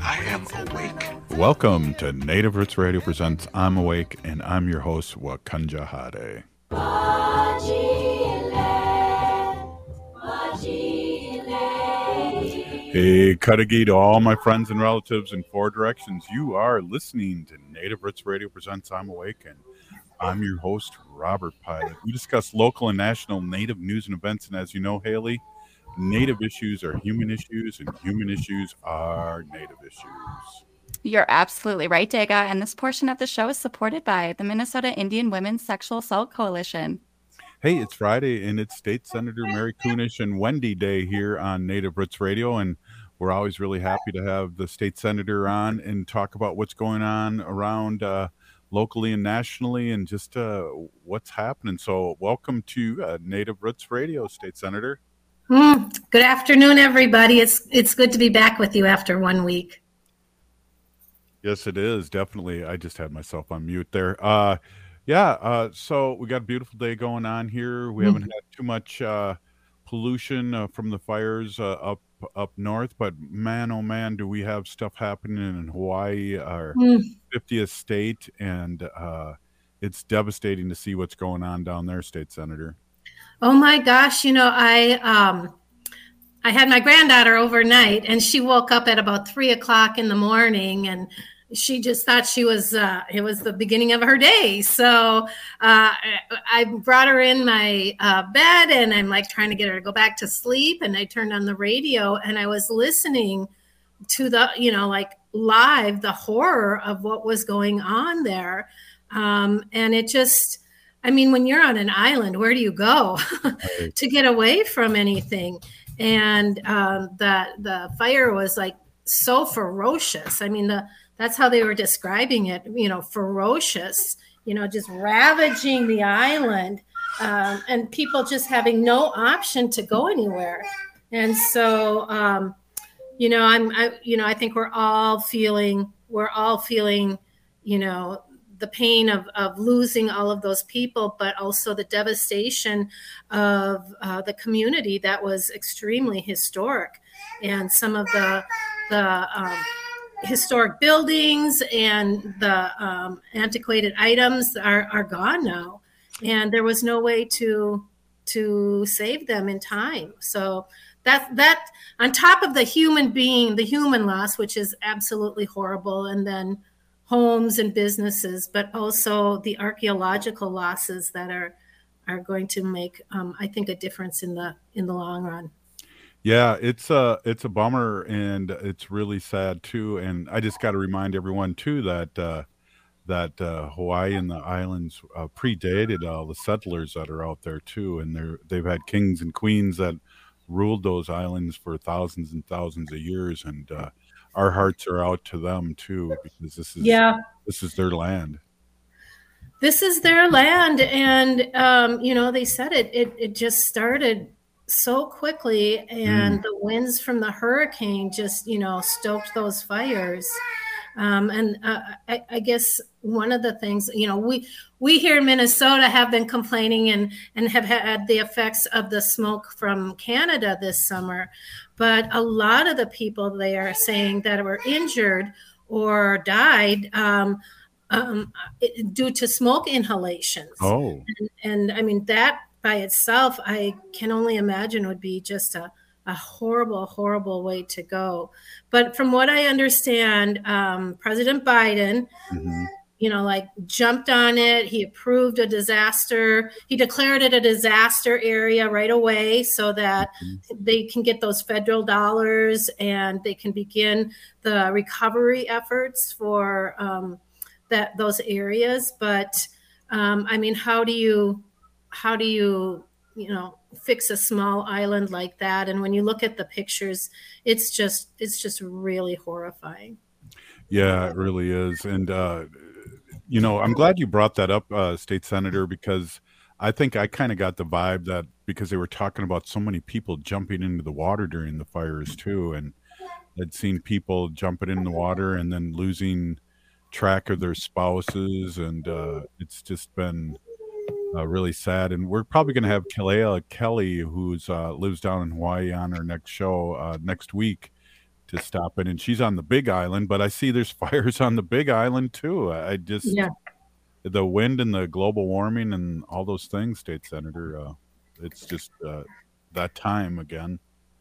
I am awake. Welcome to Native Roots Radio presents I'm Awake, and I'm your host, Wakanja Hade. Hey, Cudagy to all my friends and relatives in four directions. You are listening to Native Roots Radio presents I'm Awake, and I'm your host, Robert Pilot. We discuss local and national Native news and events, and as you know, Haley, Native issues are human issues, and human issues are Native issues. You're absolutely right, Dega. And this portion of the show is supported by the Minnesota Indian Women's Sexual Assault Coalition. Hey, it's Friday, and it's State Senator Mary Kunesh and Wendy Day here on Native Roots Radio, and we're always really happy to have the state senator on and talk about what's going on around uh, locally and nationally, and just uh, what's happening. So, welcome to uh, Native Roots Radio, State Senator. Mm, good afternoon, everybody. It's it's good to be back with you after one week. Yes, it is definitely. I just had myself on mute there. Uh, yeah. Uh, so we got a beautiful day going on here. We haven't had too much uh, pollution uh, from the fires uh, up up north, but man, oh man, do we have stuff happening in Hawaii, our Mm. 50th state, and uh, it's devastating to see what's going on down there, State Senator. Oh my gosh, you know, I um I had my granddaughter overnight and she woke up at about three o'clock in the morning and she just thought she was uh, it was the beginning of her day. So uh, i brought her in my uh, bed and i'm like trying to get her to go back to sleep and i turned on the radio and i was listening to the you know like live the horror of what was going on there. Um, and it just i mean when you're on an island where do you go to get away from anything? And um, the the fire was like so ferocious. I mean the that's how they were describing it you know ferocious you know just ravaging the island um, and people just having no option to go anywhere. And so um, you know i'm I, you know i think we're all feeling we're all feeling you know the pain of, of losing all of those people, but also the devastation of uh, the community that was extremely historic, and some of the the um, historic buildings and the um, antiquated items are, are gone now, and there was no way to to save them in time. So that that on top of the human being, the human loss, which is absolutely horrible, and then homes and businesses, but also the archaeological losses that are are going to make, um, I think, a difference in the in the long run. Yeah, it's a it's a bummer and it's really sad too. And I just got to remind everyone too that uh, that uh, Hawaii and the islands uh, predated all the settlers that are out there too, and they're they've had kings and queens that ruled those islands for thousands and thousands of years, and uh, our hearts are out to them too because this is Yeah. this is their land. this is their land and um, you know they said it, it it just started so quickly and Mm. the winds from the hurricane just you know stoked those fires um, and uh, I, I guess one of the things you know we we here in minnesota have been complaining and and have had the effects of the smoke from canada this summer but a lot of the people they are saying that were injured or died um, um, due to smoke inhalations. Oh, And, and I mean, that by itself, I can only imagine would be just a, a horrible, horrible way to go. But from what I understand, um, President Biden, mhm. you know, like jumped on it. He approved a disaster. He declared it a disaster area right away so that they can get those federal dollars and they can begin the recovery efforts for um, that those areas. But um, I mean, how do you how do you you know fix a small island like that? And when you look at the pictures, it's just it's just really horrifying. Yeah, it really is. And uh, you know, I'm glad you brought that up, uh, State Senator, because I think I kind of got the vibe that because they were talking about so many people jumping into the water during the fires too, and I'd seen people jumping in the water and then losing track of their spouses, and uh, it's just been uh, really sad. And we're probably going to have Kalea Kelly, who's uh, lives down in Hawaii, on our next show uh, next week to stop in, and she's on the Big Island. But I see there's fires on the Big Island too. I just Yeah. the wind and the global warming and all those things, State Senator. Uh, it's just uh, that time again.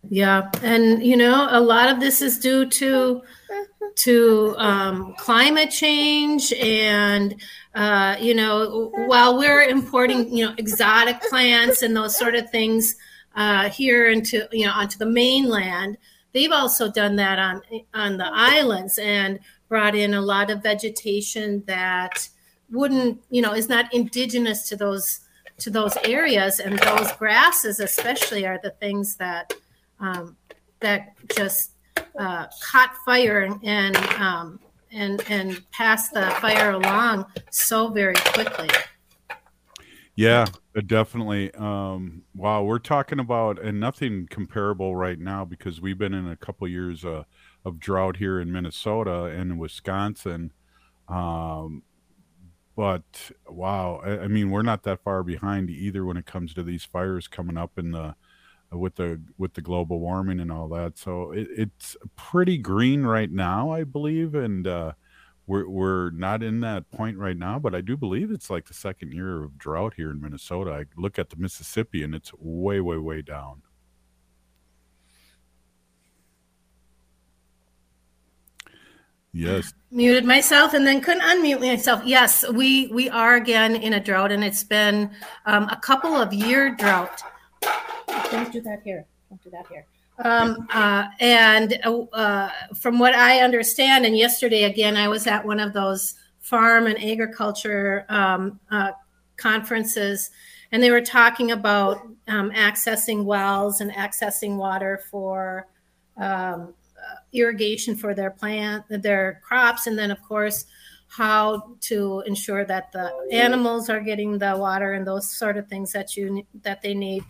Yeah, and you know, a lot of this is due to to um, climate change, and uh, you know, while we're importing, you know, exotic plants and those sort of things uh, here into you know onto the mainland, they've also done that on on the islands and brought in a lot of vegetation that wouldn't, you know, is not indigenous to those to those areas, and those grasses especially are the things that um, that just uh, caught fire and and, um, and and passed the fire along so very quickly. Yeah, uh, definitely. Um, wow, we're talking about and nothing comparable right now because we've been in a couple years uh, of drought here in Minnesota and in Wisconsin. Um, but wow, I, I mean, we're not that far behind either when it comes to these fires coming up in the with the with the global warming and all that. So it, it's pretty green right now, I believe, and uh, we're we're not in that point right now. But I do believe it's like the second year of drought here in Minnesota. I look at the Mississippi and it's way way way down. Yes, Muted myself and then couldn't unmute myself. Yes, we we are again in a drought, and it's been um, a couple of year drought. Don't do that here. Don't do that here. Um, uh, and uh, uh, from what I understand, and yesterday again, I was at one of those farm and agriculture um, uh, conferences, and they were talking about um, accessing wells and accessing water for um, uh, irrigation for their plant, their crops, and then of course how to ensure that the animals are getting the water and those sort of things that you that they need.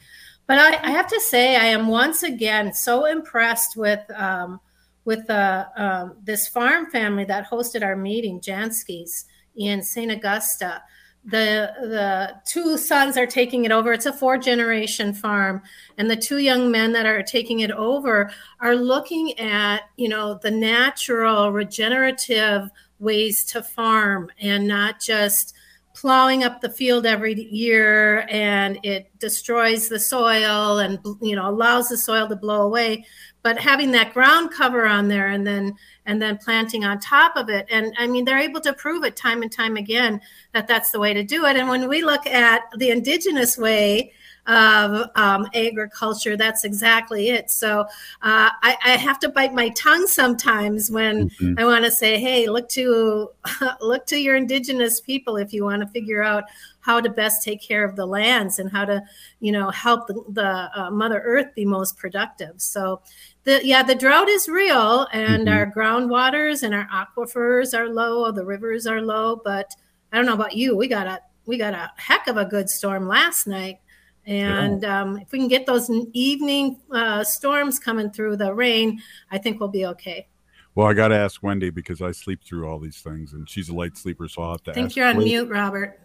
But I, I have to say, I am once again so impressed with um, with uh, um, this farm family that hosted our meeting, Jansky's in St. Augusta. The the two sons are taking it over. It's a four generation farm, and the two young men that are taking it over are looking at you know the natural regenerative ways to farm and not just plowing up the field every year and it destroys the soil and you know allows the soil to blow away. But having that ground cover on there and then and then planting on top of it and i mean they're able to prove it time and time again that that's the way to do it. And when we look at the indigenous way of um, agriculture that's exactly it so uh, I, I have to bite my tongue sometimes when Mhm. I want to say, hey, look to look to your indigenous people if you want to figure out how to best take care of the lands and how to, you know, help the, the uh, Mother Earth be most productive. So, the yeah, the drought is real, and Mhm. our groundwaters and our aquifers are low. The rivers are low, but I don't know about you. We got a we got a heck of a good storm last night. And um, if we can get those evening uh, storms coming through the rain, I think we'll be okay. Well, I got to ask Wendy because I sleep through all these things, and she's a light sleeper, so I'll have to I think ask. you're on Wendy- mute, Robert.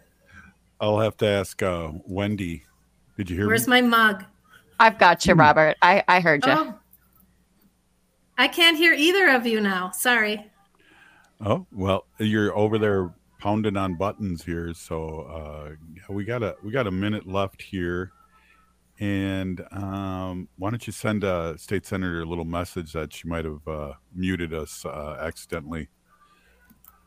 I'll have to ask uh, Wendy. Did you hear Where's me? my mug? I've got you, Robert. I, I heard you. Oh, I can't hear either of you now. Sorry. Oh well, you're over there pounding on buttons here, so uh, we got a we got a minute left here, and um, why don't you send a state senator a little message that she might have uh, muted us uh, accidentally.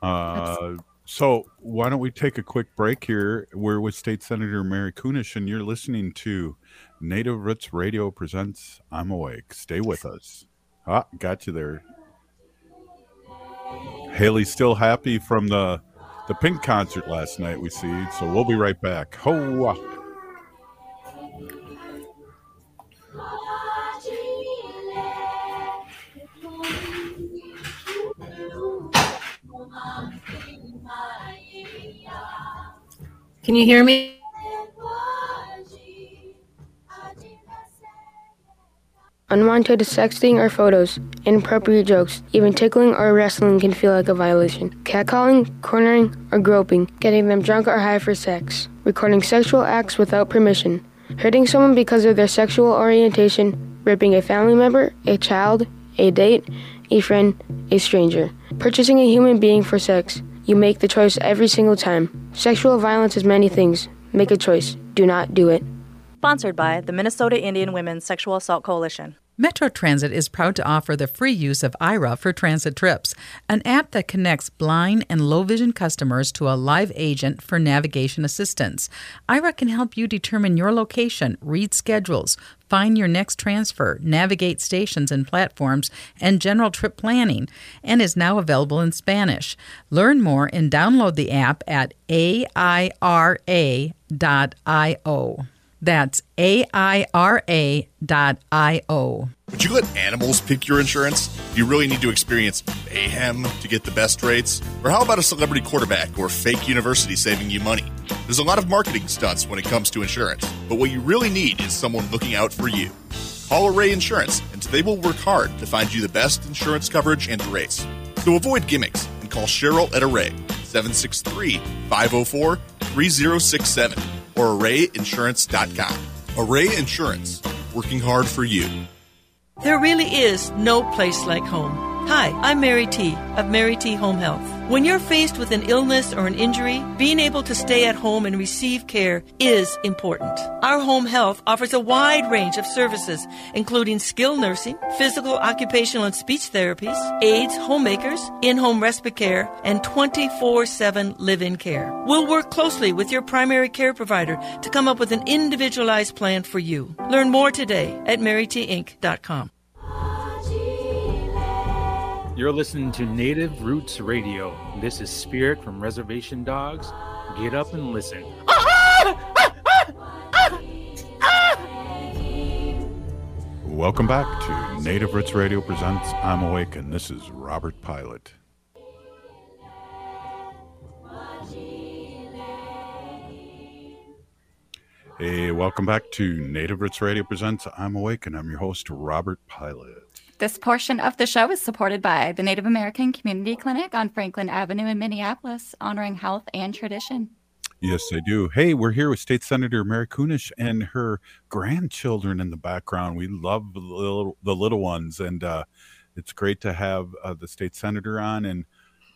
Uh, so why don't we take a quick break here? We're with State Senator Mary Kunesh, and you're listening to Native Roots Radio presents "I'm Awake." Stay with us. Ah, got you there. Haley's still happy from the the Pink concert last night. We see, so we'll be right back. Ho! Can you hear me? Unwanted sexting or photos, inappropriate jokes, even tickling or wrestling can feel like a violation. Catcalling, cornering, or groping, getting them drunk or high for sex, recording sexual acts without permission, hurting someone because of their sexual orientation, raping a family member, a child, a date, a friend, a stranger, purchasing a human being for sex. You make the choice every single time. Sexual violence is many things. Make a choice. Do not do it. Sponsored by the Minnesota Indian Women's Sexual Assault Coalition. Metro Transit is proud to offer the free use of Aira for transit trips, an app that connects blind and low vision customers to a live agent for navigation assistance. Aira can help you determine your location, read schedules, find your next transfer, navigate stations and platforms, and general trip planning, and is now available in Spanish. Learn more and download the app at aira.io. That's A-I-R-A dot I-O. Would you let animals pick your insurance? Do you really need to experience mayhem to get the best rates? Or how about a celebrity quarterback or fake university saving you money? There's a lot of marketing stunts when it comes to insurance, but what you really need is someone looking out for you. Call Array Insurance, and they will work hard to find you the best insurance coverage and rates. So avoid gimmicks and call Cheryl at Array 763 504 3067 or arrayinsurance.com. Array Insurance, working hard for you. There really is no place like home. Hi, I'm Mary T. of Mary T. Home Health. When you're faced with an illness or an injury, being able to stay at home and receive care is important. Our home health offers a wide range of services, including skilled nursing, physical, occupational, and speech therapies, aides, homemakers, in home respite care, and 24 7 live in care. We'll work closely with your primary care provider to come up with an individualized plan for you. Learn more today at marytinc.com. You're listening to Native Roots Radio. This is Spirit from Reservation Dogs. Get up and listen. Welcome back to Native Roots Radio presents I'm Awake, and this is Robert Pilot. Hey, welcome back to Native Roots Radio presents I'm Awake, and I'm your host, Robert Pilot. This portion of the show is supported by the Native American Community Clinic on Franklin Avenue in Minneapolis, honoring health and tradition. Yes, I do. Hey, we're here with State Senator Mary Kunesh and her grandchildren in the background. We love the little, the little ones, and uh, it's great to have uh, the state senator on. And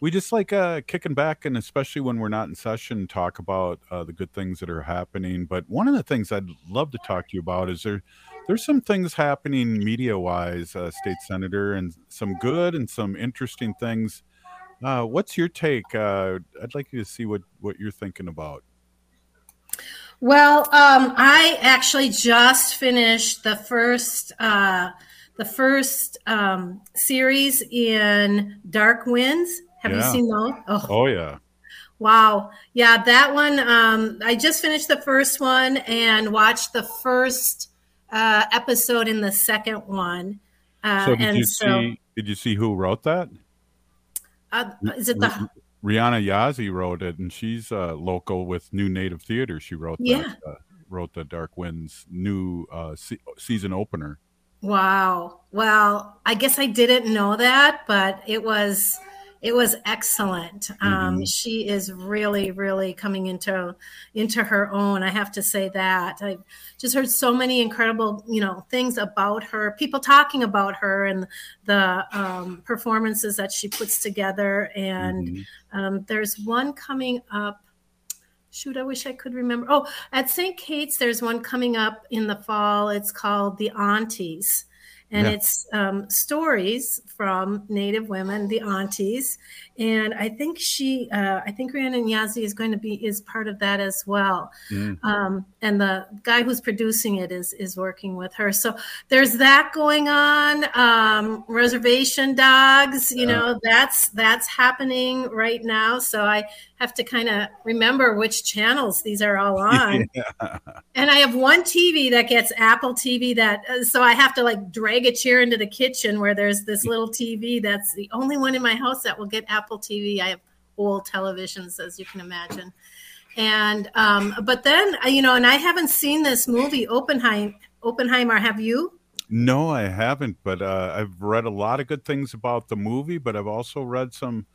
we just like uh, kicking back, and especially when we're not in session, talk about uh, the good things that are happening. But one of the things I'd love to talk to you about is there there's some things happening media wise, uh, state senator, and some good and some interesting things. Uh, what's your take? Uh, I'd like you to see what what you're thinking about. Well, um, I actually just finished the first uh, the first um, series in Dark Winds. Have Yeah. you seen those? Oh, Oh yeah, Wow. Yeah, that one. Um, I just finished the first one and watched the first uh, episode in the second one. Uh, so did and you so, see? Did you see who wrote that? uh, is it the? Rhiana Yazzie wrote it, and she's uh, local with New Native Theater. She wrote Yeah. that, uh, wrote the Dark Winds new uh, se- season opener. Wow. Well, I guess I didn't know that, but it was it was excellent. Um, Mhm. she is really, really coming into into her own. I have to say that. I've just heard so many incredible, you know, things about her. People talking about her and the um, performances that she puts together. And Mhm. um, there's one coming up. Shoot, I wish I could remember. Oh, at St. Kate's, there's one coming up in the fall. It's called The Aunties. And Yeah. it's um, stories from Native women, the aunties, and I think she, uh, I think Rhiana Yazzie is going to be is part of that as well. Mm. Um, and the guy who's producing it is is working with her. So there's that going on. Um, reservation dogs, you Yeah. know, that's that's happening right now. So I have to kind of remember which channels these are all on. Yeah. And I have one TV that gets Apple TV that uh, so I have to like drag a chair into the kitchen where there's this little TV that's the only one in my house that will get Apple TV. I have old televisions as you can imagine. And um, but then uh, you know, and I haven't seen this movie Oppenheim. Oppenheimer, have you? No, I haven't, but uh, I've read a lot of good things about the movie. But I've also read some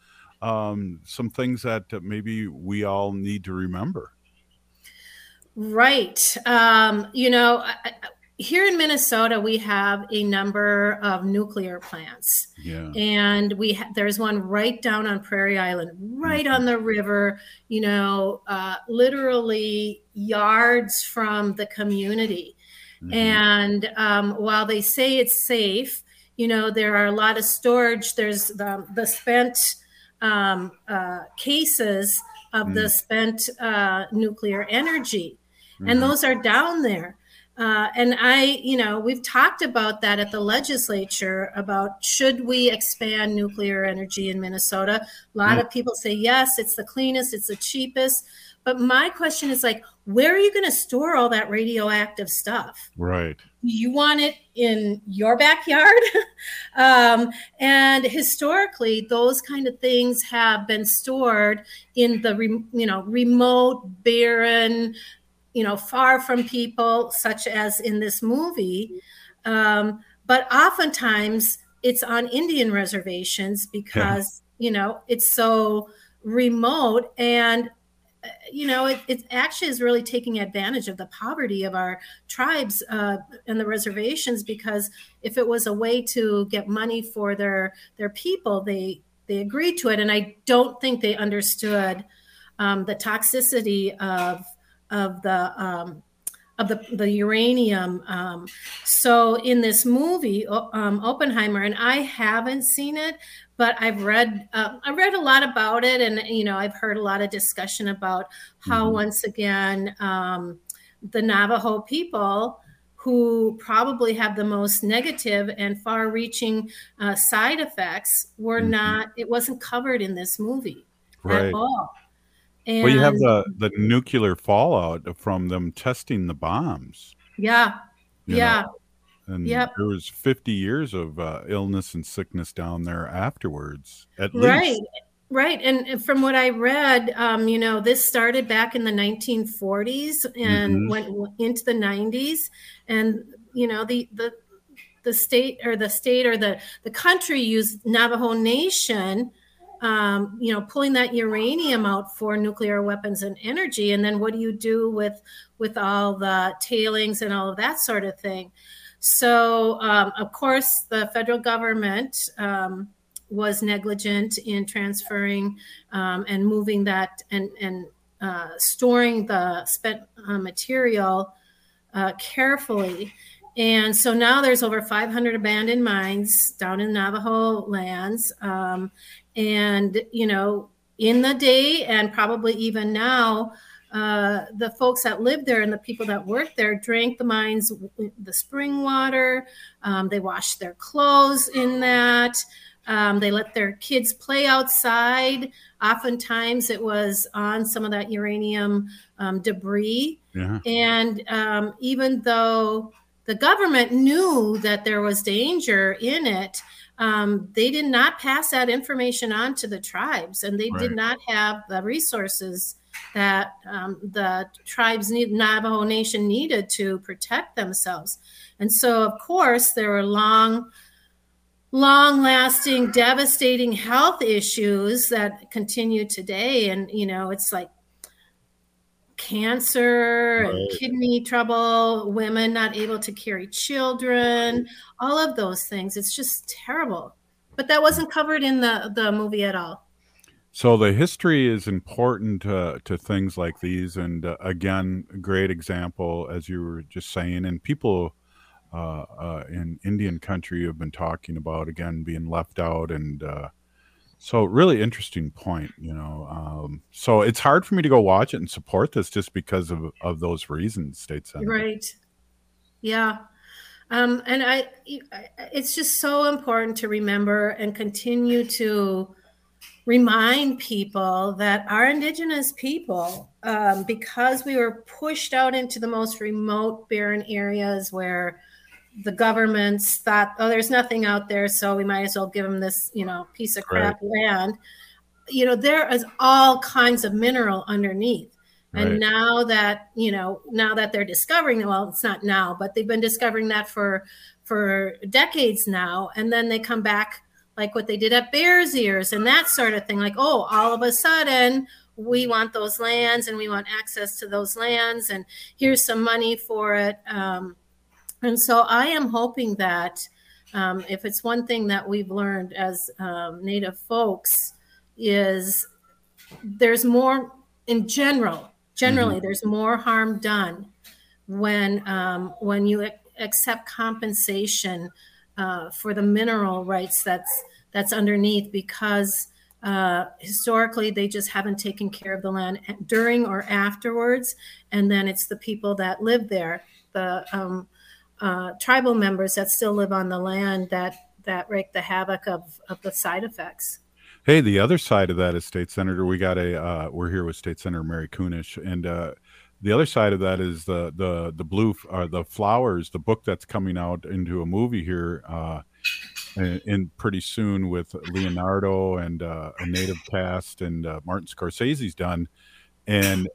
um, some things that maybe we all need to remember. Right. Um, you know, I- here in Minnesota, we have a number of nuclear plants. Yeah. and we ha- there's one right down on Prairie Island, right on the river. You know, uh, literally yards from the community. And um, while they say it's safe, you know, there are a lot of storage. There's the the spent um, uh, cases of the Mm. spent uh, nuclear energy, and those are down there. Uh, and I, you know, we've talked about that at the legislature about should we expand nuclear energy in Minnesota? A lot Mm. of people say yes, it's the cleanest, it's the cheapest. But my question is like, where are you going to store all that radioactive stuff? Right. you want it in your backyard um, and historically those kind of things have been stored in the re- you know remote barren you know far from people such as in this movie. Um, but oftentimes it's on indian reservations because you know it's so remote and uh, you know, it, it actually is really taking advantage of the poverty of our tribes uh, and the reservations because if it was a way to get money for their their people, they they agreed to it, and I don't think they understood um, the toxicity of of the um, of the, the uranium. Um, so in this movie, um, Oppenheimer, and I haven't seen it, but I've read uh, I read a lot about it, and you know I've heard a lot of discussion about how once again um, the Navajo people. Who probably have the most negative and far-reaching uh, side effects were not. It wasn't covered in this movie Right. at all. Well, you have the the nuclear fallout from them testing the bombs. yeah, yeah. know, and Yep. there was 50 years of uh, illness and sickness down there afterwards, at least. Right, right. And and from what I read, um, you know, this started back in the 1940s and Mhm. went into the 90s, and you know, the the the state or the state or the the country used Navajo Nation. Um, you know, pulling that uranium out for nuclear weapons and energy, and then what do you do with with all the tailings and all of that sort of thing? So, um, of course, the federal government um, was negligent in transferring um, and moving that and, and uh, storing the spent uh, material uh, carefully. And so now there's over 500 abandoned mines down in Navajo lands. Um, and, you know, in the day and probably even now, uh, the folks that lived there and the people that worked there drank the mines, the spring water. Um, they washed their clothes in that. Um, they let their kids play outside. Oftentimes, it was on some of that uranium um, debris. Yeah. And um, even though the government knew that there was danger in it, um, they did not pass that information on to the tribes, and they Right. did not have the resources that um, the tribes need, Navajo Nation needed to protect themselves. And so, of course, there were long, long lasting, devastating health issues that continue today. And, you know, it's like cancer and kidney trouble, women not able to carry children, all of those things. It's just terrible. But that wasn't covered in the, the movie at all. So the history is important uh, to things like these, and uh, again, a great example as you were just saying, and people uh, uh, in Indian country have been talking about again being left out, and uh, so really interesting point, you know. Um, so it's hard for me to go watch it and support this just because of of those reasons, state senator. Right. Yeah. Um, and I, it's just so important to remember and continue to remind people that our indigenous people, um, because we were pushed out into the most remote, barren areas where the governments thought, oh, there's nothing out there, so we might as well give them this, you know, piece of crap land. You know, there is all kinds of mineral underneath. And Right. now that, you know, now that they're discovering, well, it's not now, but they've been discovering that for for decades now. And then they come back like what they did at Bears Ears and that sort of thing. Like, oh, all of a sudden we want those lands and we want access to those lands and here's some money for it. Um, and so I am hoping that um, if it's one thing that we've learned as um, Native folks is there's more in general generally Mhm. there's more harm done when um, when you ac- accept compensation uh, for the mineral rights that's that's underneath because uh, historically they just haven't taken care of the land during or afterwards and then it's the people that live there the um, uh, tribal members that still live on the land that that wreak the havoc of, of the side effects Hey, the other side of that is State Senator. We got a uh, we're here with State Senator Mary Kunesh, and uh, the other side of that is the the the blue uh, the flowers, the book that's coming out into a movie here, uh, in pretty soon with Leonardo and uh, a native cast, and uh, Martin Scorsese's done, and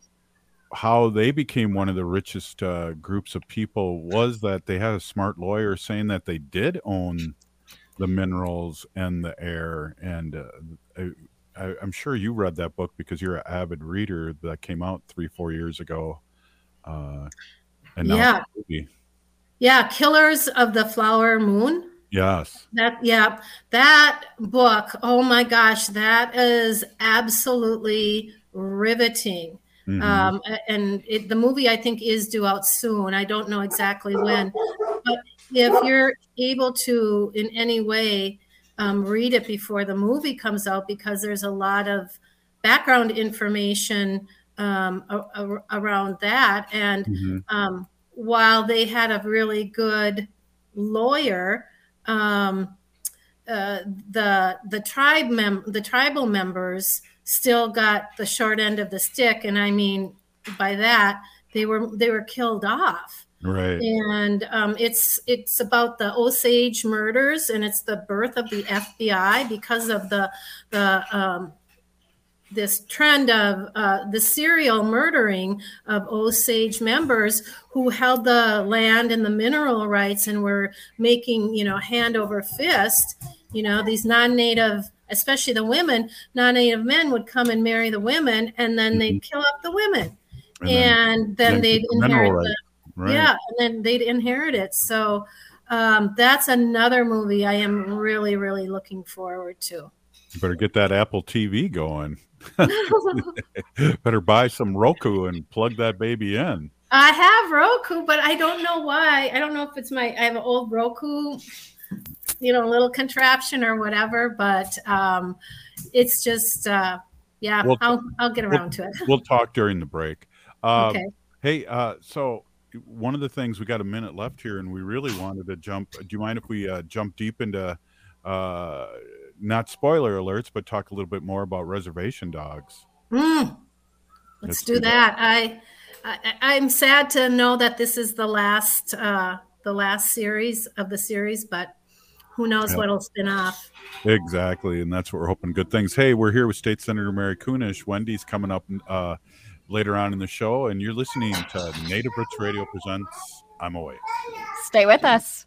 how they became one of the richest uh, groups of people was that they had a smart lawyer saying that they did own the minerals and the air and uh, I, i'm sure you read that book because you're an avid reader that came out three four years ago uh, and now Yeah. it's a movie. yeah killers of the flower moon yes That yeah, that book. Oh my gosh, that is absolutely riveting. Mhm. Um, and it, the movie I think is due out soon. I don't know exactly when, but if you're able to in any way um, read it before the movie comes out, because there's a lot of background information um, a- a- around that, and Mhm. um, while they had a really good lawyer, um, uh, the the tribe mem- the tribal members still got the short end of the stick, and I mean by that they were they were killed off. right And um, it's it's about the Osage murders, and it's the birth of the FBI because of the the um, this trend of uh, the serial murdering of Osage members who held the land and the mineral rights and were making, you know, hand over fist. You know, these non-native, especially the women, non-native men would come and marry the women, and then they'd kill off the women, And and, then- then, they'd inherit the, rights. Right. yeah, and then they'd inherit it. So um, that's another movie I am really, really looking forward to. You better get that apple tv going better buy some roku and plug that baby in I have Roku, but I don't know why. I don't know if it's my I have an old Roku, you know, a little contraption or whatever, but um it's just uh yeah, We'll- I'll I'll get we'll- around to it. we'll talk during the break um, Okay. hey uh, so one of the things we got a minute left here and we really wanted to jump do you mind if we uh, jump deep into uh, not spoiler alerts but talk a little bit more about reservation dogs Mm. Let's, do, that. I, I I'm sad to know that this is the last uh the last series of the series, but who knows Yeah. what'll spin off. Exactly, and that's what we're hoping. Good things. Hey, we're here with State Senator Mary Kunesh. Wendy's coming up uh, later on in the show, and you're listening to Native Roots Radio presents "I'm Away." Stay with us.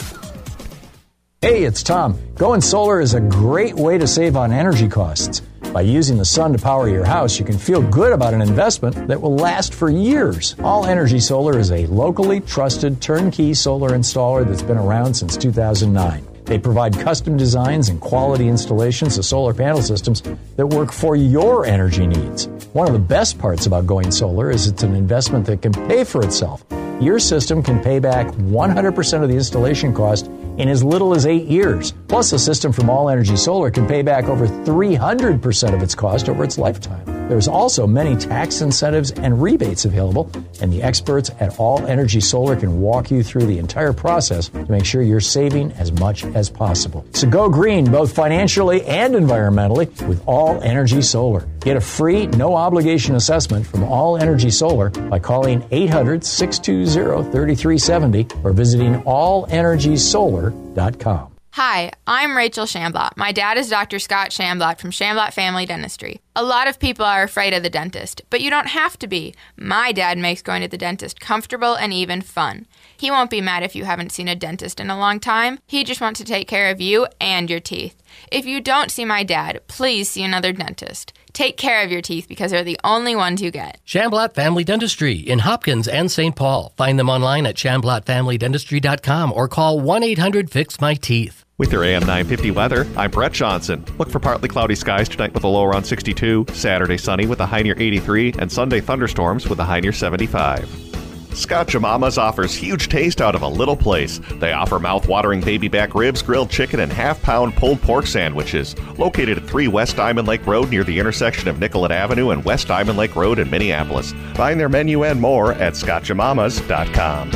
Hey, it's Tom. Going solar is a great way to save on energy costs. By using the sun to power your house, you can feel good about an investment that will last for years. All Energy Solar is a locally trusted turnkey solar installer that's been around since 2009. They provide custom designs and quality installations of solar panel systems that work for your energy needs. One of the best parts about going solar is it's an investment that can pay for itself. Your system can pay back 100% of the installation cost in as little as eight years. Plus, a system from All Energy Solar can pay back over 300% of its cost over its lifetime. There's also many tax incentives and rebates available, and the experts at All Energy Solar can walk you through the entire process to make sure you're saving as much as possible. So go green, both financially and environmentally, with All Energy Solar. Get a free, no obligation assessment from All Energy Solar by calling 800 620 3370 or visiting allenergysolar.com. Hi, I'm Rachel Shamblat. My dad is Dr. Scott Shamblat from Shamblat Family Dentistry. A lot of people are afraid of the dentist, but you don't have to be. My dad makes going to the dentist comfortable and even fun. He won't be mad if you haven't seen a dentist in a long time. He just wants to take care of you and your teeth. If you don't see my dad, please see another dentist. Take care of your teeth because they're the only ones you get. Shamblat Family Dentistry in Hopkins and St. Paul. Find them online at shamblatfamilydentistry.com or call 1 800 Fix My Teeth. With your AM 950 weather, I'm Brett Johnson. Look for partly cloudy skies tonight with a low around 62, Saturday sunny with a high near 83, and Sunday thunderstorms with a high near 75. Scott Jamamas offers huge taste out of a little place. They offer mouth-watering baby back ribs, grilled chicken, and half-pound pulled pork sandwiches. Located at 3 West Diamond Lake Road near the intersection of Nicollet Avenue and West Diamond Lake Road in Minneapolis. Find their menu and more at scotchamamas.com.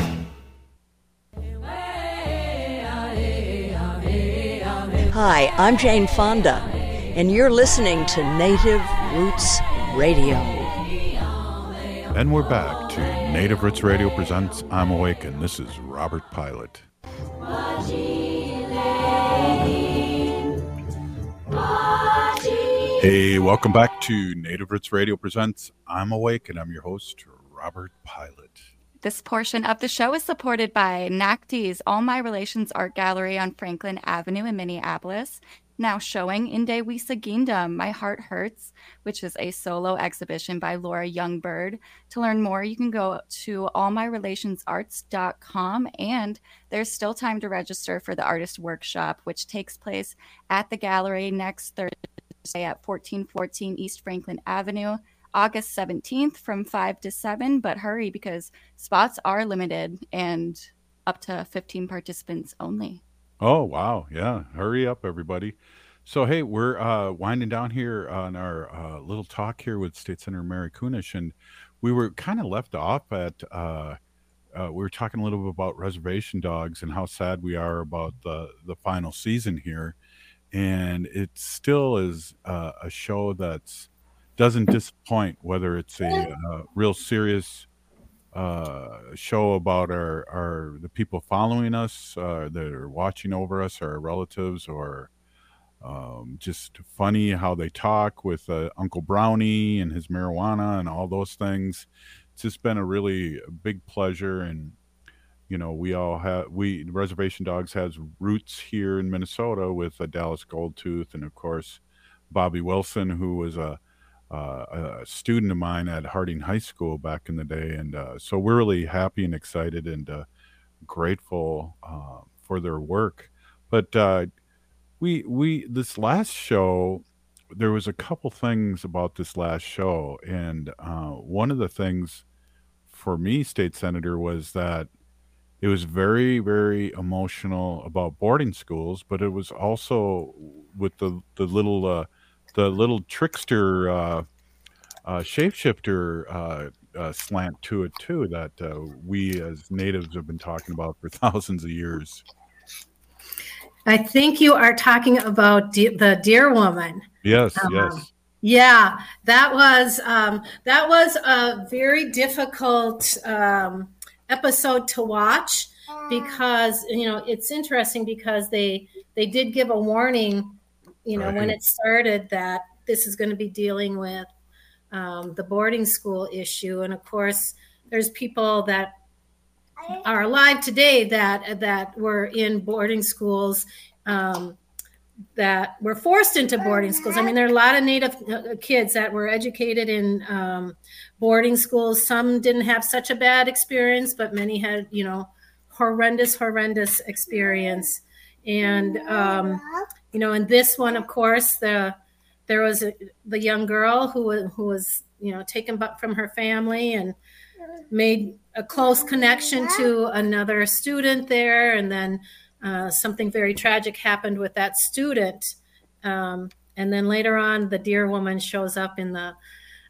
Hi, I'm Jane Fonda, and you're listening to Native Roots Radio. And we're back to Native Roots Radio presents I'm Awake, and this is Robert Pilot. Hey, welcome back to Native Roots Radio presents I'm Awake, and I'm your host, Robert Pilot. This portion of the show is supported by NACDI's All My Relations Art Gallery on Franklin Avenue in Minneapolis. Now showing in Inde Wisa Gindam, My Heart Hurts, which is a solo exhibition by Laura Youngbird. To learn more, you can go to allmyrelationsarts.com and there's still time to register for the artist workshop, which takes place at the gallery next Thursday at 1414 East Franklin Avenue. August 17th from 5 to 7, but hurry because spots are limited and up to 15 participants only. Oh, wow. Yeah. Hurry up, everybody. So, hey, we're uh, winding down here on our uh, little talk here with State Senator Mary Kunesh, and we were kind of left off at. Uh, uh, we were talking a little bit about reservation dogs and how sad we are about the the final season here, and it still is uh, a show that's doesn't disappoint. Whether it's a, uh real serious uh, show about our our the people following us uh, that are watching over us, our relatives, or um, just funny how they talk with uh, Uncle Brownie and his marijuana and all those things. It's just been a really big pleasure, and you know we all have we Reservation Dogs has roots here in Minnesota with a Dallas Goldtooth, and of course Bobby Wilson, who was a uh, a student of mine at Harding High School back in the day, and uh, so we're really happy and excited and uh, grateful uh, for their work. But uh, we we this last show, there was a couple things about this last show, and uh, one of the things for me, state senator, was that it was very very emotional about boarding schools, but it was also with the the little uh, the little trickster uh, uh, shapeshifter uh, uh, slant to it too that uh, we as natives have been talking about for thousands of years. I think you are talking about de- the Deer Woman. Yes, Um, yes. Yeah, that was um, that was a very difficult um, episode to watch because you know it's interesting because they they did give a warning, you know, when it started that this is going to be dealing with um, the boarding school issue, and of course, there's people that are alive today that that were in boarding schools um, that were forced into boarding schools. I mean, there are a lot of Native uh, kids that were educated in um, boarding schools. Some didn't have such a bad experience, but many had, you know, horrendous, horrendous experience. And um, you know, in this one, of course, the there was a, the young girl who was who was you know taken from her family and made a close connection to another student there, and then uh, something very tragic happened with that student. Um, and then later on, the Deer Woman shows up in the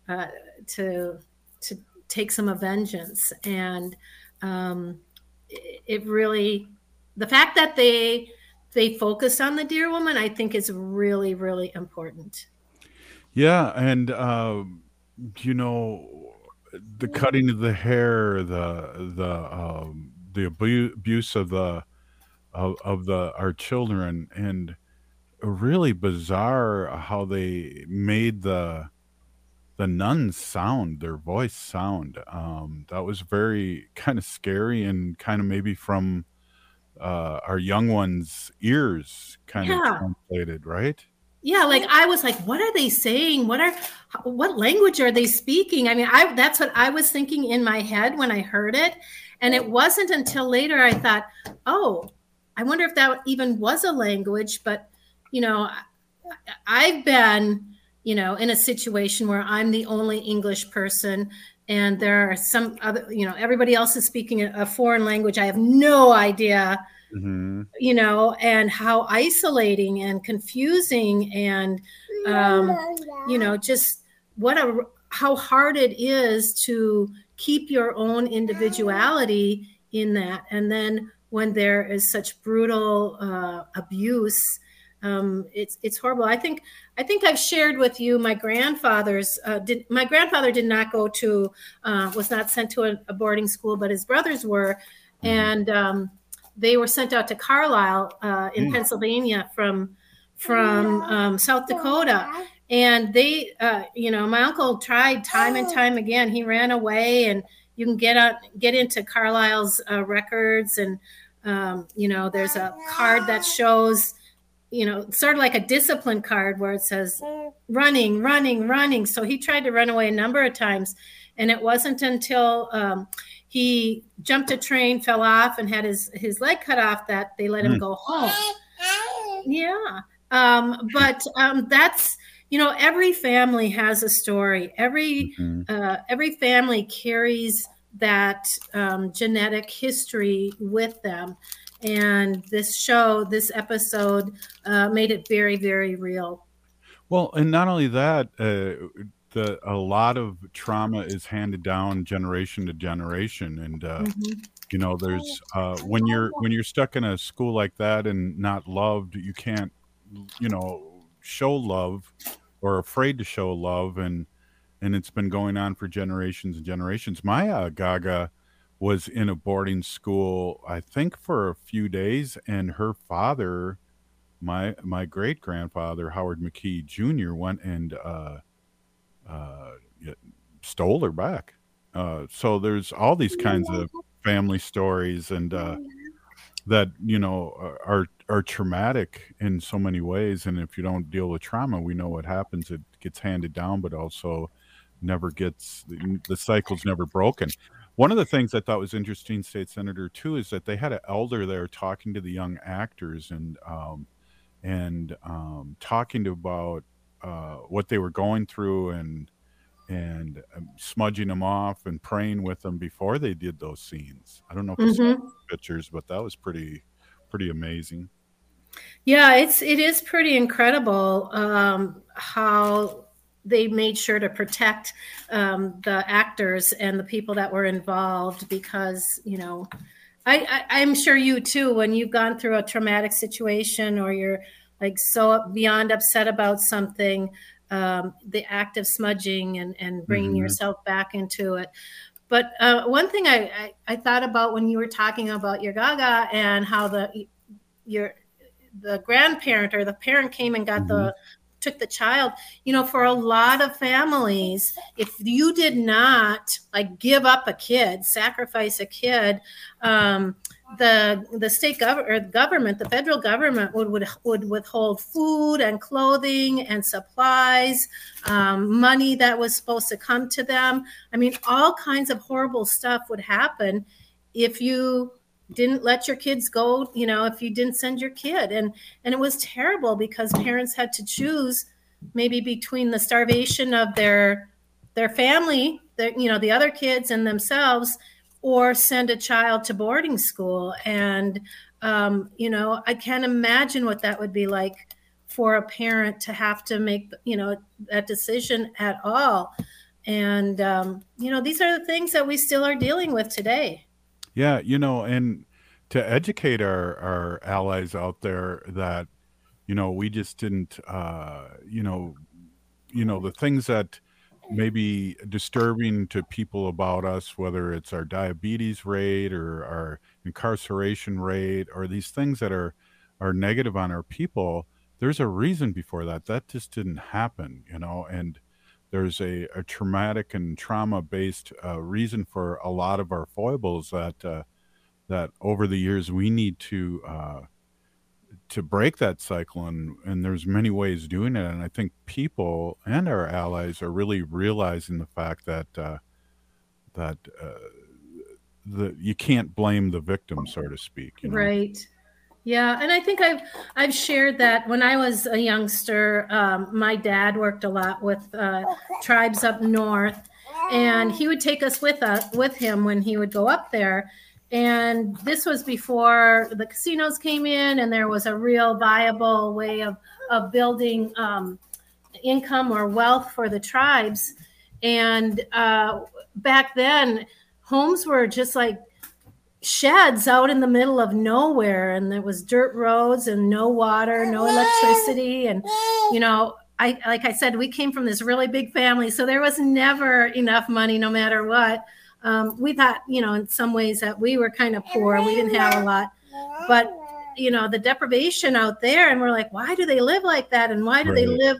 uh, to to take some of vengeance, and um, it, really the fact that they they focused on the Deer Woman, I think is really, really important. Yeah, and uh, you know, the cutting of the hair, the the um, the abu- abuse of the of, of the our children, and really bizarre how they made the the nuns sound their voice sound um that was very kind of scary and kind of maybe from uh, our young ones' ears kind Yeah. of translated, right? Yeah, like I was like, what are they saying? What are what language are they speaking? I mean, I that's what I was thinking in my head when I heard it. And it wasn't until later I thought, oh, I wonder if that even was a language. But you know, I've been, you know, in a situation where I'm the only English person and there are some other, you know, everybody else is speaking a foreign language. I have no idea Mm-hmm. you know, and how isolating and confusing and, um, you know, just what a how hard it is to keep your own individuality in that. And then when there is such brutal uh, abuse, um, it's it's horrible. I think I think I've shared with you my grandfather's. Uh, did my grandfather did not go to uh, was not sent to a, a boarding school, but his brothers were, and um, they were sent out to Carlisle uh, in Mm. Pennsylvania from from um, South Dakota. And they, uh, you know, my uncle tried time and time again. He ran away, and you can get out, get into Carlisle's uh, records, and um, you know, there's a card that shows, you know, sort of like a discipline card where it says running, running, running. So he tried to run away a number of times, and it wasn't until um, he jumped a train, fell off, and had his his leg cut off that they let him Mm. go home. Yeah. Um, but um, that's you know every family has a story. Every uh, every family carries that um, genetic history with them, and this show, this episode, uh, made it very very real. Well, and not only that, uh, the a lot of trauma is handed down generation to generation, and uh, Mhm. you know, there's uh, when you're when you're stuck in a school like that and not loved, you can't, you know, show love or afraid to show love, and and it's been going on for generations and generations. My uh, Gaga was in a boarding school, I think, for a few days, and her father my my great grandfather Howard McKee Jr. went and uh, uh, stole her back. Uh, so there's all these kinds of family stories and uh, that you know are are traumatic in so many ways. And if you don't deal with trauma, we know what happens. It gets handed down, but also never gets the, the cycle's never broken. One of the things I thought was interesting, State Senator, too, is that they had an elder there talking to the young actors and um, and um, talking to about uh, what they were going through and and um, smudging them off and praying with them before they did those scenes. I don't know if Mhm. pictures, but that was pretty pretty amazing. Yeah, it's it is pretty incredible um, how they made sure to protect um, the actors and the people that were involved because you know I, I I'm sure you too when you've gone through a traumatic situation or you're like so beyond upset about something um, the act of smudging and and bringing Mhm. yourself back into it but uh, one thing I, I I thought about when you were talking about your Gaga and how the your the grandparent or the parent came and got the took the child you know for a lot of families if you did not like give up a kid sacrifice a kid um, the the state government government the federal government would, would would withhold food and clothing and supplies um, money that was supposed to come to them. I mean all kinds of horrible stuff would happen if you didn't let your kids go you know if you didn't send your kid. And and it was terrible because parents had to choose maybe between the starvation of their their family their, you know the other kids and themselves or send a child to boarding school. And um, you know i can't imagine what that would be like for a parent to have to make you know that decision at all. And um, you know these are the things that we still are dealing with today Yeah, you know, and to educate our our allies out there that you know we just didn't uh, you know you know the things that may be disturbing to people about us, whether it's our diabetes rate or our incarceration rate or these things that are are negative on our people. There's a reason before that. That just didn't happen, you know, and there's a, a traumatic and trauma based uh, reason for a lot of our foibles that uh, that over the years we need to uh, to break that cycle and and there's many ways doing it and I think people and our allies are really realizing the fact that uh, that uh, the you can't blame the victim so to speak you know? Right. Yeah, and I think I've I've shared that when I was a youngster, um, my dad worked a lot with uh, tribes up north, and he would take us with us with him when he would go up there. And this was before the casinos came in, and there was a real viable way of of building um, income or wealth for the tribes. And uh, back then, homes were just like sheds out in the middle of nowhere and there was dirt roads and no water no electricity and you know i like i said we came from this really big family so there was never enough money no matter what. Um, we thought you know in some ways that we were kind of poor we didn't have a lot but you know the deprivation out there and we're like why do they live like that and why do they live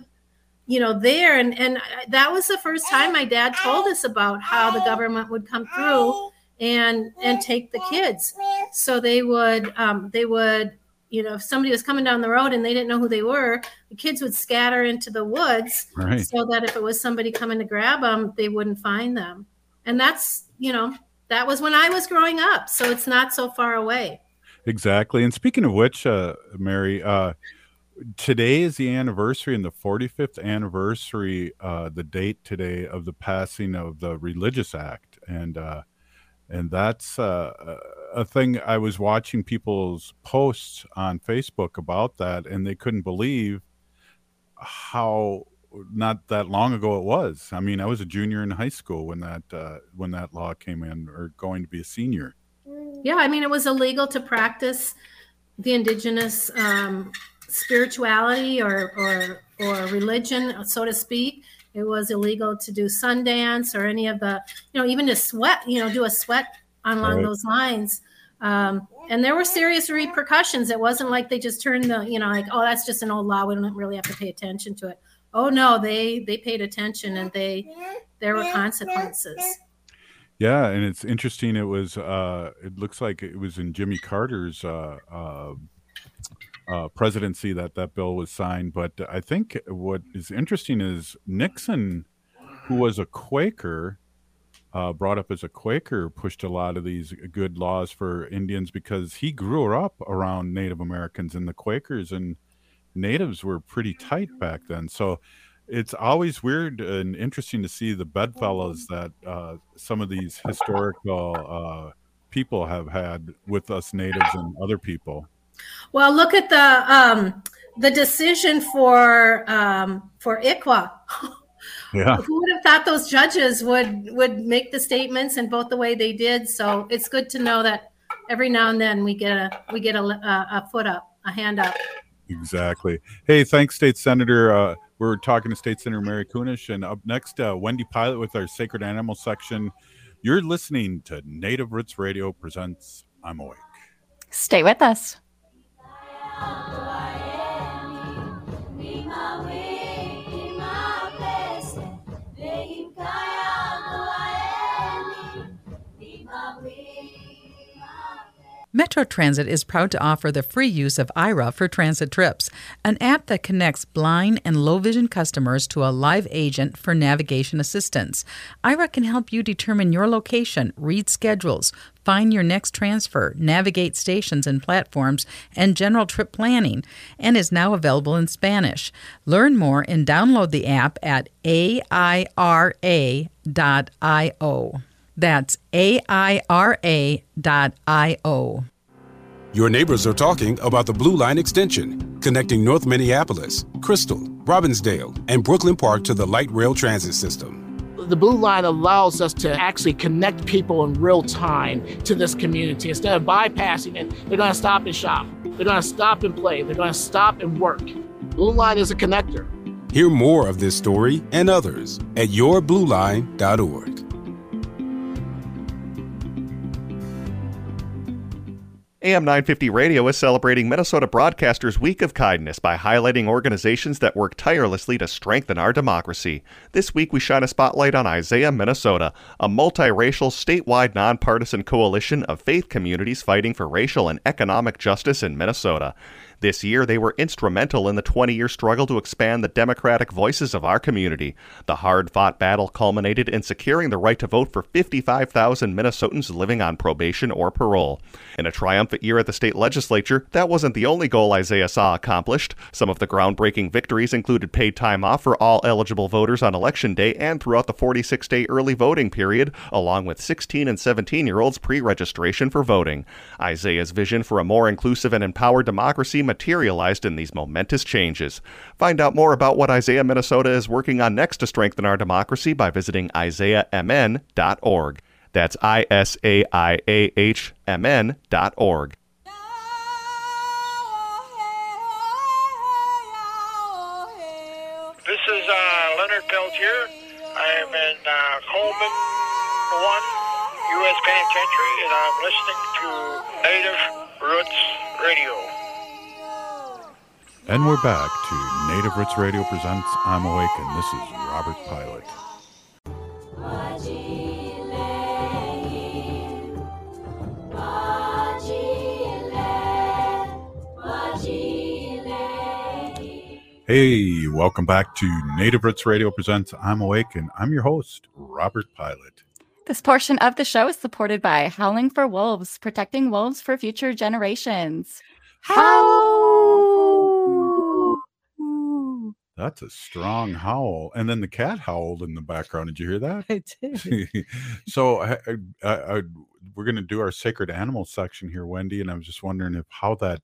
you know there? And and that was the first time my dad told us about how the government would come through and and take the kids so they would um, they would you know if somebody was coming down the road and they didn't know who they were the kids would scatter into the woods Right. so that if it was somebody coming to grab them they wouldn't find them and that's you know that was when i was growing up so it's not so far away Exactly. And speaking of which, uh, Mary, uh, today is the anniversary and the 45th anniversary, uh, the date today of the passing of the Religious Act. And, uh, and that's uh, a thing I was watching people's posts on Facebook about that, and they couldn't believe how not that long ago it was. I mean, I was a junior in high school when that uh, when that law came in, or going to be a senior. yeah i mean it was illegal to practice the indigenous um, spirituality or, or or religion so to speak it was illegal to do sundance or any of the you know even to sweat you know do a sweat along Right. those lines um, and there were serious repercussions it wasn't like they just turned the you know like oh that's just an old law we don't really have to pay attention to it oh no they they paid attention and they there were consequences Yeah, and it's interesting. It was. Uh, it looks like it was in Jimmy Carter's uh, uh, uh, presidency that that bill was signed. But I think what is interesting is Nixon, who was a Quaker, uh, brought up as a Quaker, pushed a lot of these good laws for Indians because he grew up around Native Americans, and the Quakers and natives were pretty tight back then. So it's always weird and interesting to see the bedfellows that uh, some of these historical uh, people have had with us natives and other people. Well, look at the um, the decision for um, for ICWA. Yeah. Who would have thought those judges would would make the statements in both the way they did? So it's good to know that every now and then we get a we get a, a, a foot up, a hand up. Exactly. Hey, thanks, State Senator. Uh, we're talking to State Senator Mary Kunesh, and up next, uh, Wendy Pilot with our Sacred Animal section. You're listening to Native Roots Radio presents I'm Awake. Stay with us. Mimawe Metro Transit is proud to offer the free use of Aira for transit trips, an app that connects blind and low vision customers to a live agent for navigation assistance. Aira can help you determine your location, read schedules, find your next transfer, navigate stations and platforms, and general trip planning, and is now available in Spanish. Learn more and download the app at aira.io. That's A-I-R-A dot I-O. Your neighbors are talking about the Blue Line extension, connecting North Minneapolis, Crystal, Robbinsdale, and Brooklyn Park to the light rail transit system. The Blue Line allows us to actually connect people in real time to this community. Instead of bypassing it, they're going to stop and shop. They're going to stop and play. They're going to stop and work. Blue Line is a connector. Hear more of this story and others at yourblueline.org. AM 950 Radio is celebrating Minnesota Broadcasters Week of Kindness by highlighting organizations that work tirelessly to strengthen our democracy. This week, we shine a spotlight on Isaiah, Minnesota, a multiracial, statewide nonpartisan coalition of faith communities fighting for racial and economic justice in Minnesota. This year, they were instrumental in the 20 year struggle to expand the democratic voices of our community. The hard fought battle culminated in securing the right to vote for 55,000 Minnesotans living on probation or parole. In a triumphant year at the state legislature, that wasn't the only goal Isaiah saw accomplished. Some of the groundbreaking victories included paid time off for all eligible voters on election day and throughout the 46 day early voting period, along with 16 and 17 year olds pre registration for voting. Isaiah's vision for a more inclusive and empowered democracy materialized in these momentous changes. Find out more about what Isaiah, Minnesota is working on next to strengthen our democracy by visiting isaiahmn.org. That's I S A I A H M N dot org. This is uh, Leonard Peltier. I am in uh, Coleman 1 U.S. Penitentiary, and I'm listening to Native Roots Radio. And we're back to Native Roots Radio presents I'm Awake, and this is Robert Pilot. Hey, welcome back to Native Roots Radio presents I'm Awake, and I'm your host, Robert Pilot. This portion of the show is supported by Howling for Wolves, protecting wolves for future generations. Howl! That's a strong howl. And then the cat howled in the background. Did you hear that? I did. so I, I, I, we're going to do our sacred animal section here, Wendy. And I was just wondering if how that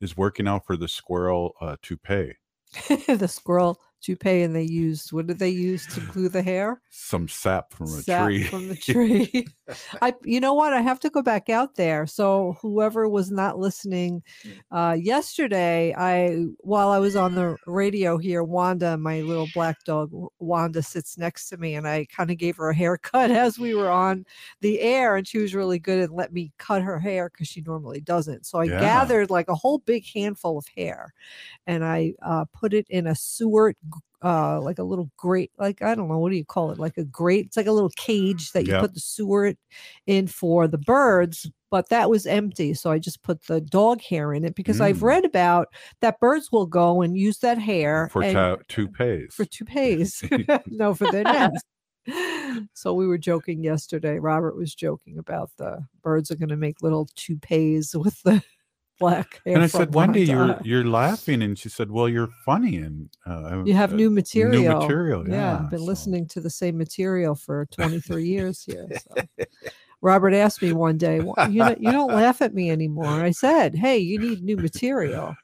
is working out for the squirrel uh, toupee. the squirrel toupee, and they used what did they use to glue the hair? Some sap from a Sap tree. from the tree. I, you know what? I have to go back out there. So whoever was not listening uh, yesterday, I while I was on the radio here, Wanda, my little black dog, Wanda sits next to me, and I kind of gave her a haircut as we were on the air, and she was really good and let me cut her hair because she normally doesn't. So I Yeah. gathered like a whole big handful of hair, and I uh, put it in a Seward uh like a little grate like i don't know what do you call it like a grate it's like a little cage that you put the suet in for the birds but that was empty so i just put the dog hair in it because i've Mm. read about that birds will go and use that hair for and- ta- toupees. for toupees no for their nest so we were joking yesterday robert was joking about the birds are going to make little toupees with the black hair and I said, Wendy, you're Wanda." you're laughing, and she said, "Well, you're funny, and uh, You have uh, new material. New material, yeah. I've been listening to the same material for 23 years here. so. Robert asked me one day, "Why- you, don't- you don't laugh at me anymore. I said, hey, you need new material.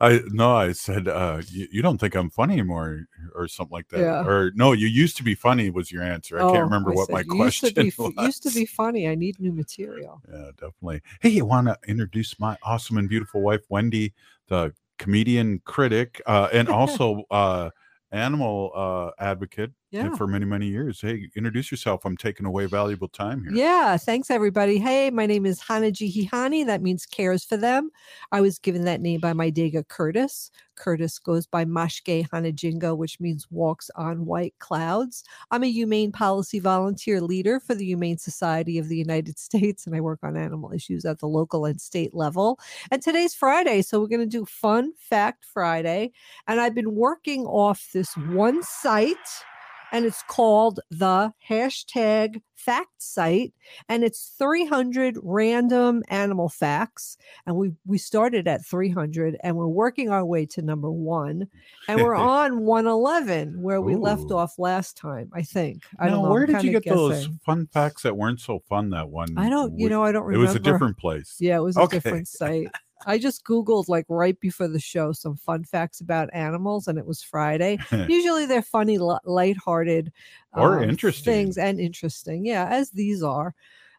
I no, I said, uh, you, you don't think I'm funny anymore, or something like that, Yeah. or no, you used to be funny was your answer. I Oh, can't remember I what said, my "You used to question be, was. Used to be funny. I need new material. Yeah, definitely. Hey, you want to introduce my awesome and beautiful wife, Wendy, the comedian critic, uh, and also uh, animal uh, advocate, Yeah. for many many years. Hey, introduce yourself. I'm taking away valuable time here. Yeah, thanks everybody. Hey, my name is Hana Jihihani. That means cares for them. I was given that name by my Dega Curtis. Curtis goes by Mashke Hanajinga, which means walks on white clouds. I'm a humane policy volunteer leader for the Humane Society of the United States, and I work on animal issues at the local and state level. And today's Friday, so we're going to do Fun Fact Friday. And I've been working off this one site and it's called the hashtag fact site and it's 300 random animal facts and we we started at 300 and we're working our way to number one and we're on 111 where we left off last time i think i now, don't know where I'm did you get those fun facts that weren't so fun that one? I don't, you know, I don't remember It was a different place. Yeah, it was a Okay. different site. I just Googled like right before the show some fun facts about animals, and it was Friday. Usually they're funny, li- lighthearted, Or um, interesting. things, and interesting. Yeah, as these are.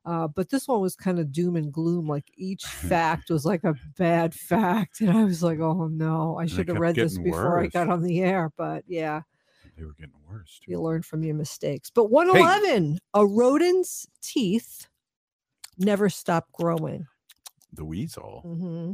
Uh, but this one was kind of doom and gloom. Like each fact was like a bad fact, and I was like, "Oh no, I should have read this before I got on the air." But yeah, They were getting worse. you learn from your mistakes. But 111, a rodent's teeth never stop growing. The weasel. hmm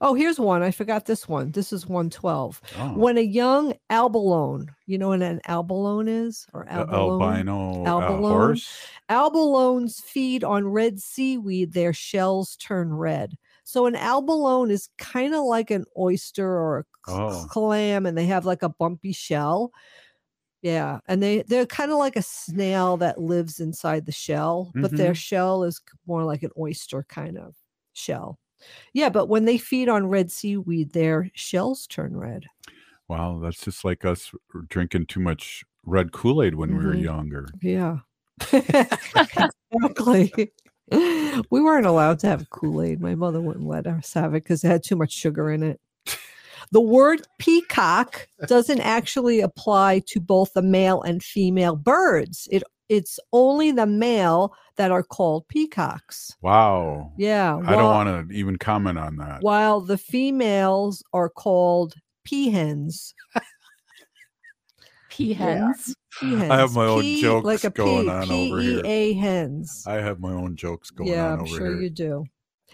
Oh, here's one. I forgot this one. This is 112. Oh. When a young albalone, you know what an albalone is? Or The albalone? albino uh, horse. Albalones feed on red seaweed, their shells turn red. So an albalone is kind of like an oyster or a Oh. clam, and they have like a bumpy shell. Yeah, and they they're kind of like a snail that lives inside the shell, but their Mhm. shell is more like an oyster kind of shell. Yeah, but when they feed on red seaweed, their shells turn red. Wow, that's just like us drinking too much red Kool Aid when we were Mhm. younger. Yeah. exactly. We weren't allowed to have Kool Aid. My mother wouldn't let us have it because it had too much sugar in it. The word peacock doesn't actually apply to both the male and female birds. It it's only the male that are called peacocks. Wow. Yeah. I don't want to even comment on that. While the females are called peahens. Peahens. Peahens. I have my own P- jokes like a going P- on over here. P-E-A hens. I have my own jokes going yeah, on I'm over sure here. you do.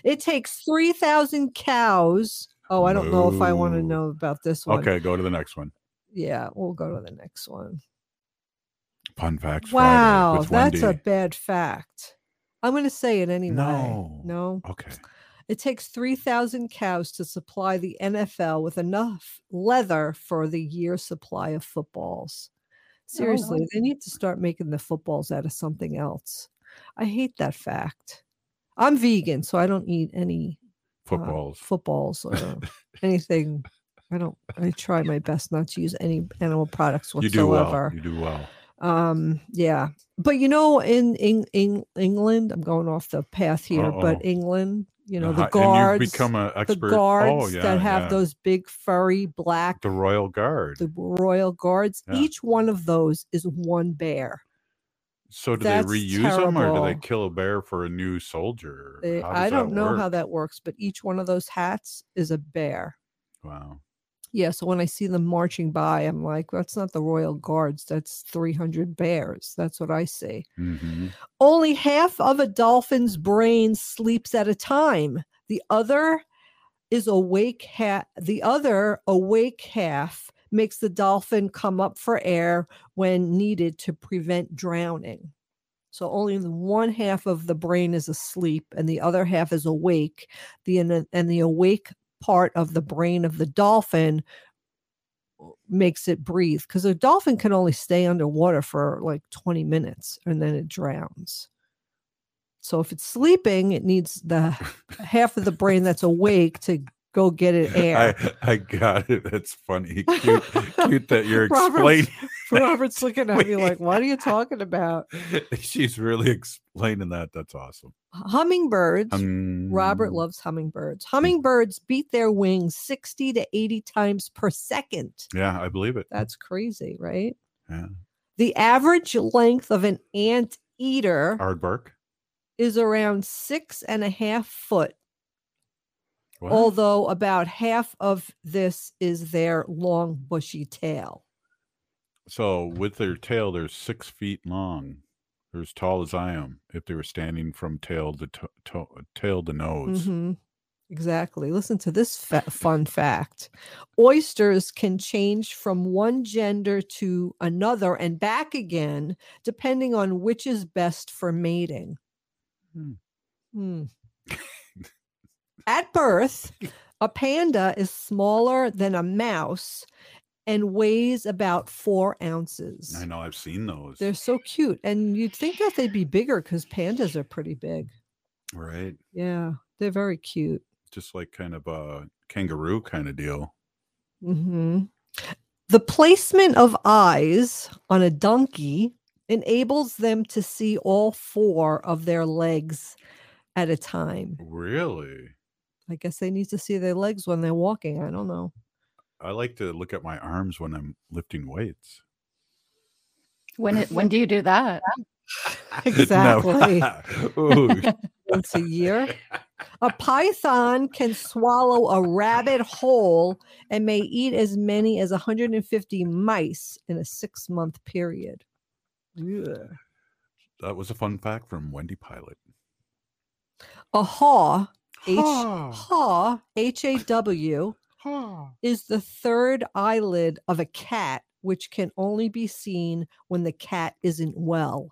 It takes 3,000 cows. Oh, I don't know if I want to know about this one. Okay, go to the next one. Yeah, we'll go to the next one. Fun facts. Wow, Friday with that's a bad fact. I'm going to say it anyway. No. No. Okay. It takes 3,000 cows to supply the NFL with enough leather for the year supply of footballs. Seriously, they need to start making the footballs out of something else. I hate that fact. I'm vegan, so I don't eat any uh, Footballs. footballs or anything. I don't. I try my best not to use any animal products whatsoever. You do well. whatsoever. You do well. Um, yeah, but you know, in in, in England, I'm going off the path here, Uh-oh. but England, you know, Uh-huh, the and you've guards, become a the expert- oh, guards yeah, that have yeah. those big furry black, The Royal Guard. the royal guards. Yeah. Each one of those is one bear. So do That's they reuse them or do they kill a bear for a new soldier? They- I don't know how that works, but each one of those hats is a bear. Wow. Yeah, so when I see them marching by, I'm like, that's not the royal guards. That's 300 bears. That's what I see. hmm Only half of a dolphin's brain sleeps at a time. The other is awake half the other awake half makes the dolphin come up for air when needed to prevent drowning. So only the one half of the brain is asleep and the other half is awake. The and the awake part of the brain of the dolphin makes it breathe because a dolphin can only stay underwater for like 20 minutes and then it drowns. So if it's sleeping, it needs the half of the brain that's awake to go get it air. I, I got it. That's funny. Cute, cute that you're Robert's- explaining. Robert's looking at me like, what are you talking about? She's really explaining that. That's awesome. Hummingbirds. Robert Um, loves hummingbirds. Hummingbirds beat their wings 60 to 80 times per second. Yeah, I believe it. That's crazy, right? Yeah. The average length of an ant eater Aardvark. is around six and a half foot, Although about half of this is their long, bushy tail. So with their tail, they're six feet long. They're as tall as I am if they were standing from tail to, to, to tail to nose. Mhm. Exactly. Listen to this fa- fun fact oysters can change from one gender to another and back again, depending on which is best for mating. Hmm. Hmm. At birth, a panda is smaller than a mouse and weighs about four ounces. I know I've seen those. They're so cute. And you'd think that they'd be bigger because pandas are pretty big. Right. Yeah, they're very cute. Just like kind of a kangaroo kind of deal. Mm-hmm. The placement of eyes on a donkey enables them to see all four of their legs at a time. Really? I guess they need to see their legs when they're walking. I don't know. I like to look at my arms when I'm lifting weights. When it, when do you do that? Exactly. Once a year. A python can swallow a rabbit whole and may eat as many as 150 mice in a six month period. Yeah. that was a fun fact from Wendy Pilot. A haw, H Haw. H A W, is the third eyelid of a cat, which can only be seen when the cat isn't well.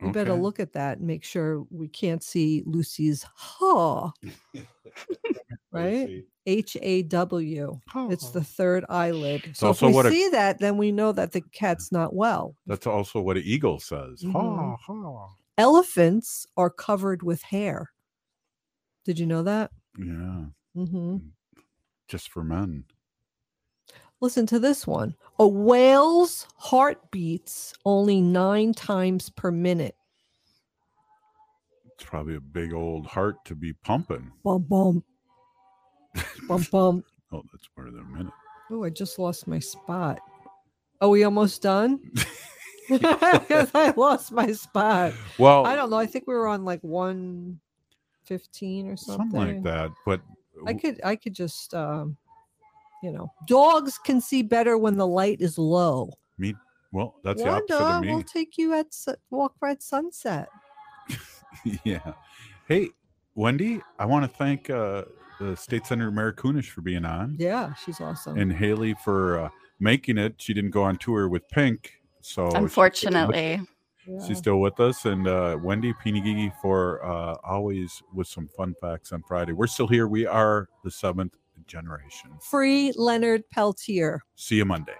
We better look at that and make sure we can't see Lucy's haw, right? H A W. It's the third eyelid. So if we what a- see that, then we know that the cat's not well. That's also what an eagle says. Mhm. Haw, haw. Elephants are covered with hair. Did you know that? Yeah, Mm-hmm. just for men. Listen to this one. A whale's heart beats only nine times per minute. It's probably a big old heart to be pumping. Bum bum. bum bum. Oh, that's more than a minute. Oh, I just lost my spot. Are we almost done? Because I lost my spot. Well- I don't know. I think we were on like one fifteen or something. Something like that. But I could I could just um you know dogs can see better when the light is low. me, well, that's the opposite of me. we'll take you at su- walk right sunset. yeah. Hey, Wendy, I want to thank uh, the State Senator Mary Kunesh for being on. Yeah, she's awesome. and Haley for uh, making it. She didn't go on tour with Pink, so she's- She's still with us. And uh, Wendy Pinigigi for uh, always with some fun facts on Friday. We're still here. We are the seventh generation. Free Leonard Peltier. See you Monday.